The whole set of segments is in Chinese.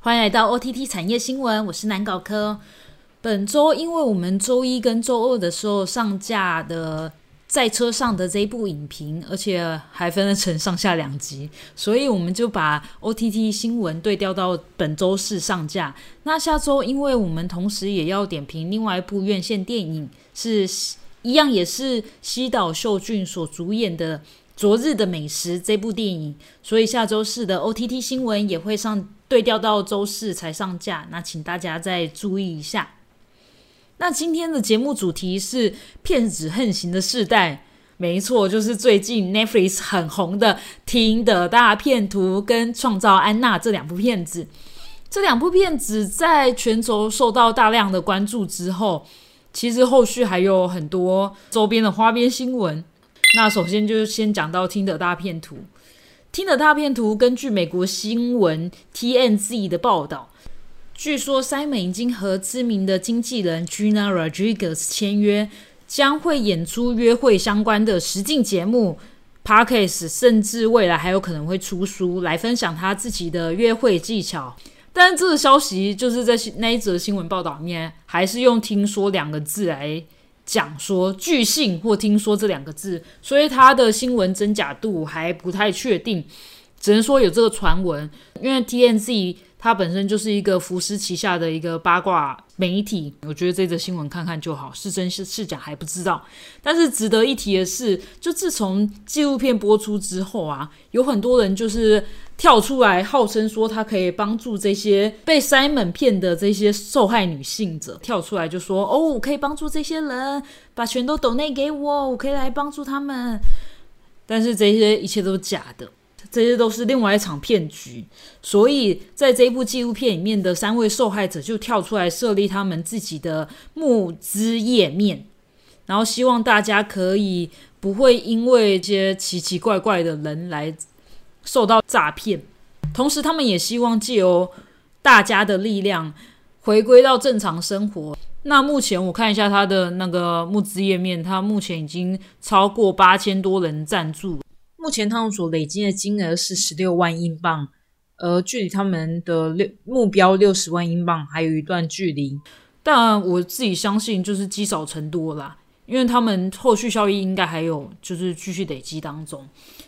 欢迎来到 OTT 产业新闻，我是南搞科。本周因为我们周一跟周二的时候上架的在车上的这一部影评，而且还分了成上下两集，所以我们就把 OTT 新闻对调到本周四上架。那下周因为我们同时也要点评另外一部院线电影，是一样也是西岛秀俊所主演的。昨日的美食这部电影，所以下周四的 OTT 新闻也会上对调到周四才上架，那请大家再注意一下。那今天的节目主题是骗子横行的世代，没错，就是最近 Netflix 很红的《听的大片图》跟《创造安娜》这两部片子。这两部片子在全球受到大量的关注之后，其实后续还有很多周边的花边新闻。那首先就先讲到听的大片图，听的大片图根据美国新闻 TNZ 的报道，据说 Simon 已经和知名的经纪人 Gina Rodriguez 签约，将会演出约会相关的实境节目 Parkes，甚至未来还有可能会出书来分享他自己的约会技巧。但是这个消息就是在那一则新闻报道里面，还是用“听说”两个字来。讲说据信或听说这两个字，所以他的新闻真假度还不太确定，只能说有这个传闻。因为 TNZ 它本身就是一个福斯旗下的一个八卦。媒体，我觉得这则新闻看看就好，是真是是假还不知道。但是值得一提的是，就自从纪录片播出之后啊，有很多人就是跳出来号称说他可以帮助这些被 Simon 骗的这些受害女性者，跳出来就说：“哦，我可以帮助这些人，把全都抖内给我，我可以来帮助他们。”但是这些一切都是假的。这些都是另外一场骗局，所以在这一部纪录片里面的三位受害者就跳出来设立他们自己的募资页面，然后希望大家可以不会因为一些奇奇怪怪的人来受到诈骗，同时他们也希望借由大家的力量回归到正常生活。那目前我看一下他的那个募资页面，他目前已经超过八千多人赞助。目前他们所累积的金额是十六万英镑，而距离他们的六目标六十万英镑还有一段距离。但我自己相信，就是积少成多啦，因为他们后续效益应该还有就是继续累积当中。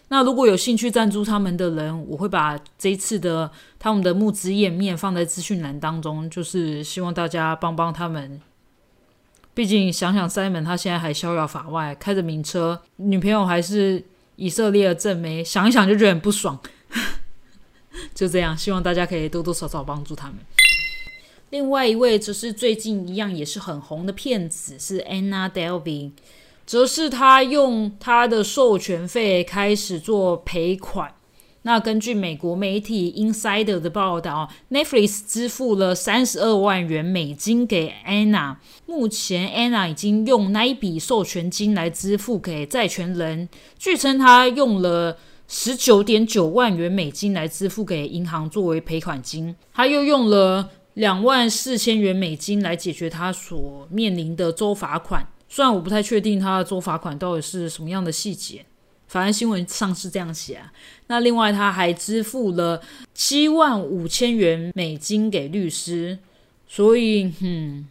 那如果有兴趣赞助他们的人，我会把这一次的他们的募资页面放在资讯栏当中，就是希望大家帮帮他们。毕竟想想 Simon 他现在还逍遥法外，开着名车，女朋友还是。以色列的正媒，想一想就觉得很不爽。就这样，希望大家可以多多少少帮助他们。另外一位则是最近一样也是很红的骗子，是 Anna Delvin，则是他用他的授权费开始做赔款。那根据美国媒体 Insider 的报道，Netflix 支付了三十二万元美金给 Anna。目前 Anna 已经用那一笔授权金来支付给债权人。据称，他用了十九点九万元美金来支付给银行作为赔款金。他又用了两万四千元美金来解决他所面临的周罚款。虽然我不太确定他的周罚款到底是什么样的细节。反正新闻上是这样写啊。那另外他还支付了七万五千元美金给律师，所以嗯，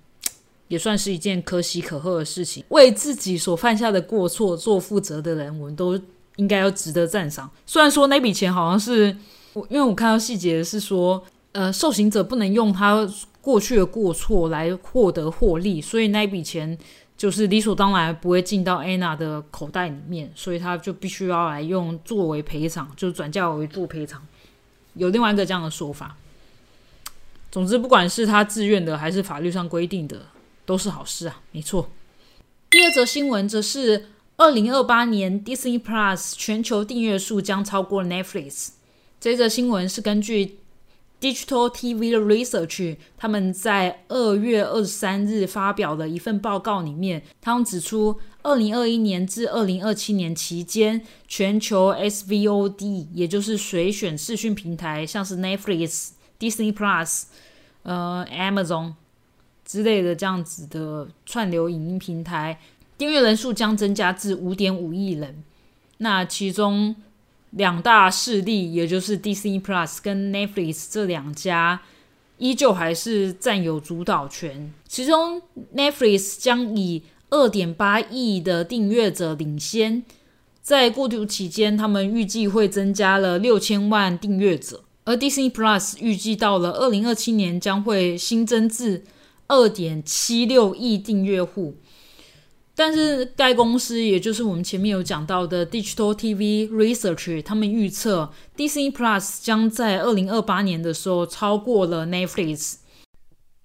也算是一件可喜可贺的事情。为自己所犯下的过错做负责的人，我们都应该要值得赞赏。虽然说那笔钱好像是我，因为我看到细节是说，呃，受刑者不能用他过去的过错来获得获利，所以那笔钱。就是理所当然不会进到 Anna 的口袋里面，所以他就必须要来用作为赔偿，就转嫁为做赔偿。有另外一个这样的说法。总之，不管是他自愿的还是法律上规定的，都是好事啊，没错。第二则新闻则是，二零二八年 Disney Plus 全球订阅数将超过 Netflix。这则新闻是根据。Digital TV Research 他们在二月二十三日发表的一份报告里面，他们指出，二零二一年至二零二七年期间，全球 SVOD 也就是随选视讯平台，像是 Netflix、Disney Plus、呃 Amazon 之类的这样子的串流影音平台，订阅人数将增加至五点五亿人。那其中，两大势力，也就是 Disney Plus 跟 Netflix 这两家依旧还是占有主导权。其中，Netflix 将以二点八亿的订阅者领先。在过渡期间，他们预计会增加了六千万订阅者，而 Disney Plus 预计到了二零二七年将会新增至二点七六亿订阅户。但是该公司，也就是我们前面有讲到的 Digital TV Research，他们预测 Disney Plus 将在二零二八年的时候超过了 Netflix。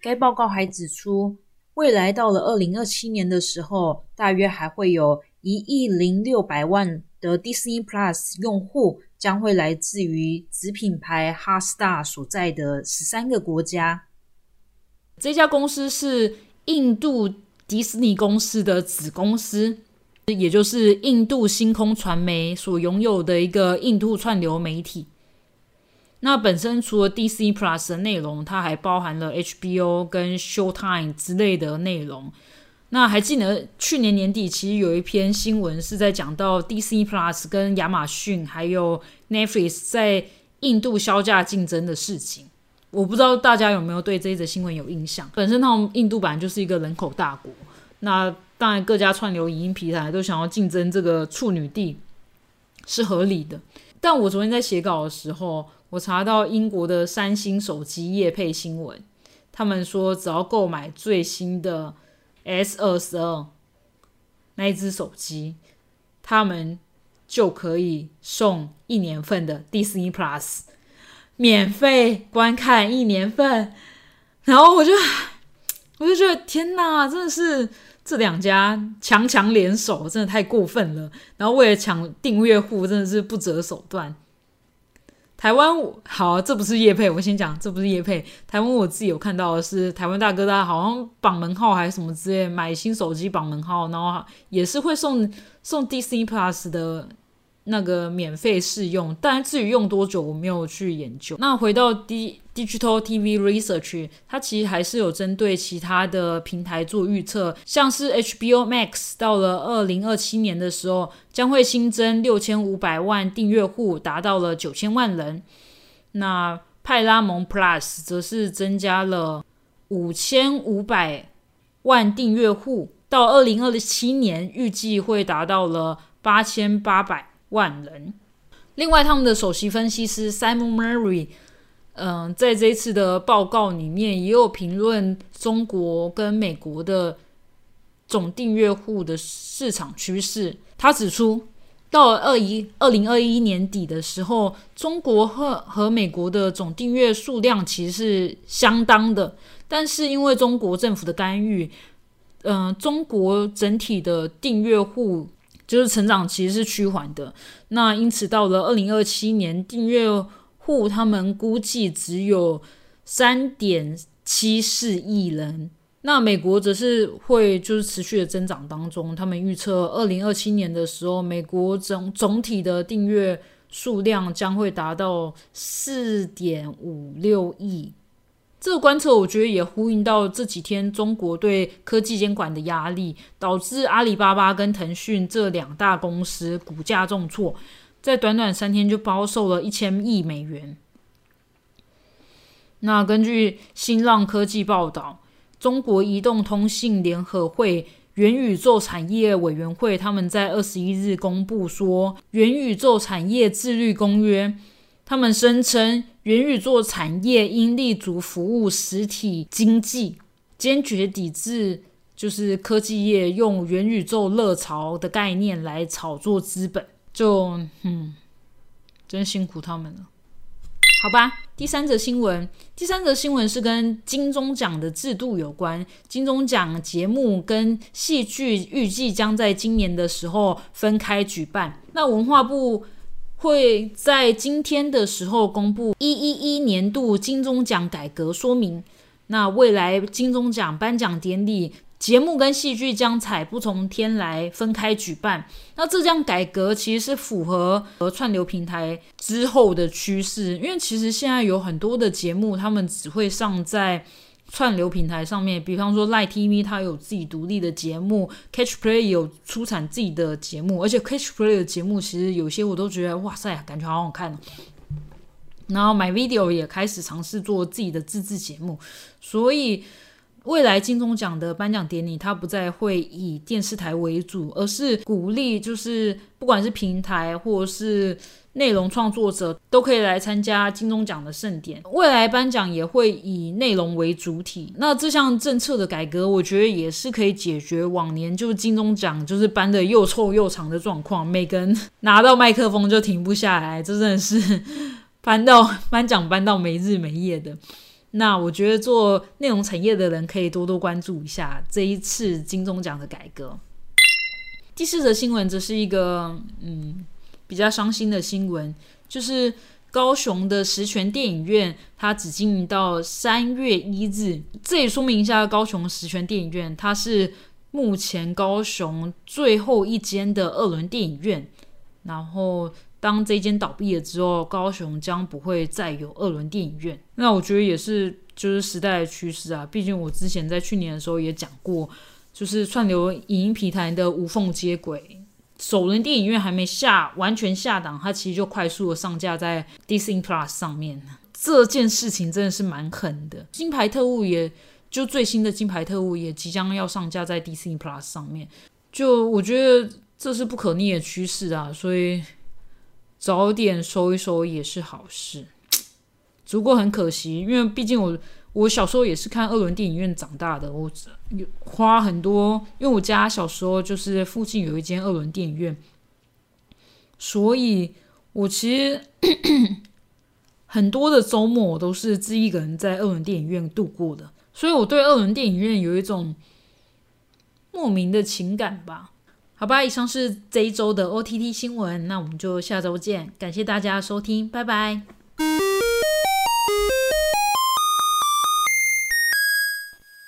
该报告还指出，未来到了二零二七年的时候，大约还会有一亿零六百万的 Disney Plus 用户将会来自于子品牌 Hotstar 所在的十三个国家。这家公司是印度。迪士尼公司的子公司，也就是印度星空传媒所拥有的一个印度串流媒体。那本身除了 DC Plus 的内容，它还包含了 HBO 跟 Showtime 之类的内容。那还记得去年年底，其实有一篇新闻是在讲到 DC Plus 跟亚马逊还有 Netflix 在印度销价竞争的事情。我不知道大家有没有对这一则新闻有印象。本身他们印度版就是一个人口大国，那当然各家串流影音平台都想要竞争这个处女地，是合理的。但我昨天在写稿的时候，我查到英国的三星手机业配新闻，他们说只要购买最新的 S 二十二那一只手机，他们就可以送一年份的 Disney Plus。免费观看一年份，然后我就 我就觉得天哪，真的是这两家强强联手，真的太过分了。然后为了抢订阅户，真的是不择手段。台湾好，这不是叶配，我先讲，这不是叶配。台湾我自己有看到的是，台湾大哥大好像绑门号还是什么之类，买新手机绑门号，然后也是会送送 DC Plus 的。那个免费试用，但至于用多久，我没有去研究。那回到 D Digital TV Research，它其实还是有针对其他的平台做预测，像是 HBO Max 到了二零二七年的时候，将会新增六千五百万订阅户，达到了九千万人。那派拉蒙 Plus 则是增加了五千五百万订阅户，到二零二七年预计会达到了八千八百。万人。另外，他们的首席分析师 Simon Murray，嗯，在这次的报告里面也有评论中国跟美国的总订阅户的市场趋势。他指出，到了二一二零二一年底的时候，中国和和美国的总订阅数量其实是相当的，但是因为中国政府的干预，嗯，中国整体的订阅户。就是成长其实是趋缓的，那因此到了二零二七年，订阅户他们估计只有三点七四亿人。那美国则是会就是持续的增长当中，他们预测二零二七年的时候，美国总总体的订阅数量将会达到四点五六亿。这个观测，我觉得也呼应到这几天中国对科技监管的压力，导致阿里巴巴跟腾讯这两大公司股价重挫，在短短三天就包售了一千亿美元。那根据新浪科技报道，中国移动通信联合会元宇宙产业委员会他们在二十一日公布说，元宇宙产业自律公约。他们声称，元宇宙产业应立足服务实体经济，坚决抵制就是科技业用元宇宙热潮的概念来炒作资本。就嗯，真辛苦他们了。好吧，第三则新闻，第三则新闻是跟金钟奖的制度有关。金钟奖节目跟戏剧预计将在今年的时候分开举办。那文化部。会在今天的时候公布一一一年度金钟奖改革说明。那未来金钟奖颁奖典礼节目跟戏剧将采不同天来分开举办。那这项改革其实是符合和串流平台之后的趋势，因为其实现在有很多的节目，他们只会上在。串流平台上面，比方说 Line TV，它有自己独立的节目；Catch Play 有出产自己的节目，而且 Catch Play 的节目其实有些我都觉得哇塞，感觉好好看。然后 My Video 也开始尝试做自己的自制节目，所以。未来金钟奖的颁奖典礼，它不再会以电视台为主，而是鼓励，就是不管是平台或是内容创作者，都可以来参加金钟奖的盛典。未来颁奖也会以内容为主体。那这项政策的改革，我觉得也是可以解决往年就是金钟奖就是颁的又臭又长的状况，每个人拿到麦克风就停不下来，这真的是 颁到颁奖颁到没日没夜的。那我觉得做内容产业的人可以多多关注一下这一次金钟奖的改革。第四则新闻则是一个嗯比较伤心的新闻，就是高雄的实权电影院它只经营到三月一日。这也说明一下，高雄实权电影院它是目前高雄最后一间的二轮电影院，然后。当这间倒闭了之后，高雄将不会再有二轮电影院。那我觉得也是，就是时代的趋势啊。毕竟我之前在去年的时候也讲过，就是串流影音平台的无缝接轨，首轮电影院还没下完全下档，它其实就快速的上架在 Disney Plus 上面。这件事情真的是蛮狠的。金牌特务也就最新的金牌特务也即将要上架在 Disney Plus 上面，就我觉得这是不可逆的趋势啊，所以。早点收一收也是好事，只不过很可惜，因为毕竟我我小时候也是看二轮电影院长大的，我花很多，因为我家小时候就是附近有一间二轮电影院，所以我其实 很多的周末我都是自己一个人在二轮电影院度过的，所以我对二轮电影院有一种莫名的情感吧。好吧，以上是这一周的 OTT 新闻，那我们就下周见，感谢大家收听，拜拜。